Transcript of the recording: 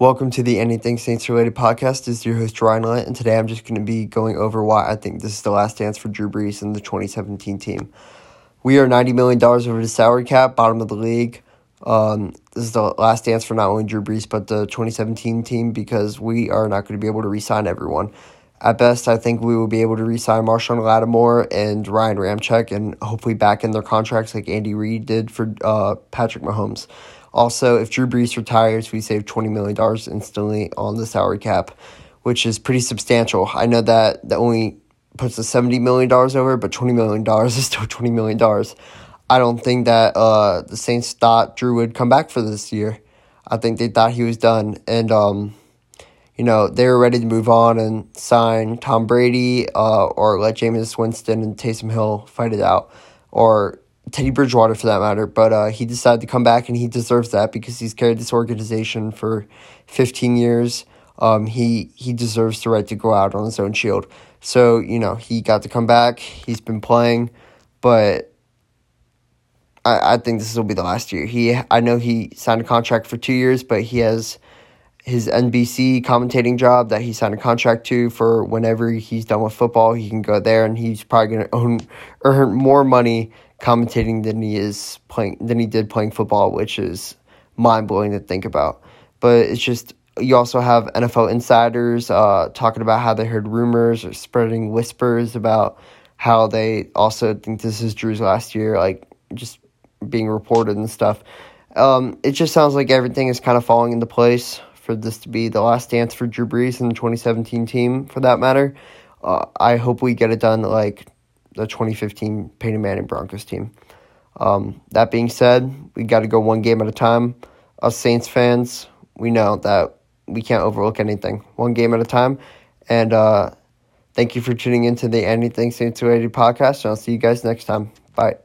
Welcome to the Anything Saints related podcast. This is your host Ryan Lett, and today I'm just going to be going over why I think this is the last dance for Drew Brees and the 2017 team. We are $90 million over the salary cap, bottom of the league. Um, this is the last dance for not only Drew Brees, but the 2017 team because we are not going to be able to re sign everyone. At best, I think we will be able to re sign Marshon Lattimore and Ryan Ramczyk and hopefully back in their contracts like Andy Reid did for uh, Patrick Mahomes. Also, if Drew Brees retires, we save $20 million instantly on the salary cap, which is pretty substantial. I know that that only puts the $70 million over, but $20 million is still $20 million. I don't think that uh, the Saints thought Drew would come back for this year. I think they thought he was done. And, um, you know, they were ready to move on and sign Tom Brady uh, or let Jameis Winston and Taysom Hill fight it out. Or Teddy Bridgewater for that matter, but uh, he decided to come back and he deserves that because he's carried this organization for 15 years. Um, he he deserves the right to go out on his own shield. So you know he got to come back. He's been playing, but I, I think this will be the last year. He I know he signed a contract for two years, but he has his NBC commentating job that he signed a contract to for whenever he's done with football. He can go there and he's probably going to earn more money commentating than he is playing than he did playing football, which is mind blowing to think about. But it's just you also have NFL insiders uh, talking about how they heard rumors or spreading whispers about how they also think this is Drew's last year, like just being reported and stuff. Um, it just sounds like everything is kind of falling into place for this to be the last dance for Drew Brees and the 2017 team, for that matter. Uh, I hope we get it done like the 2015 Peyton Manning Broncos team. Um, that being said, we got to go one game at a time. Us Saints fans, we know that we can't overlook anything. One game at a time. And uh, thank you for tuning into the Anything Saints Related podcast. And I'll see you guys next time. Bye.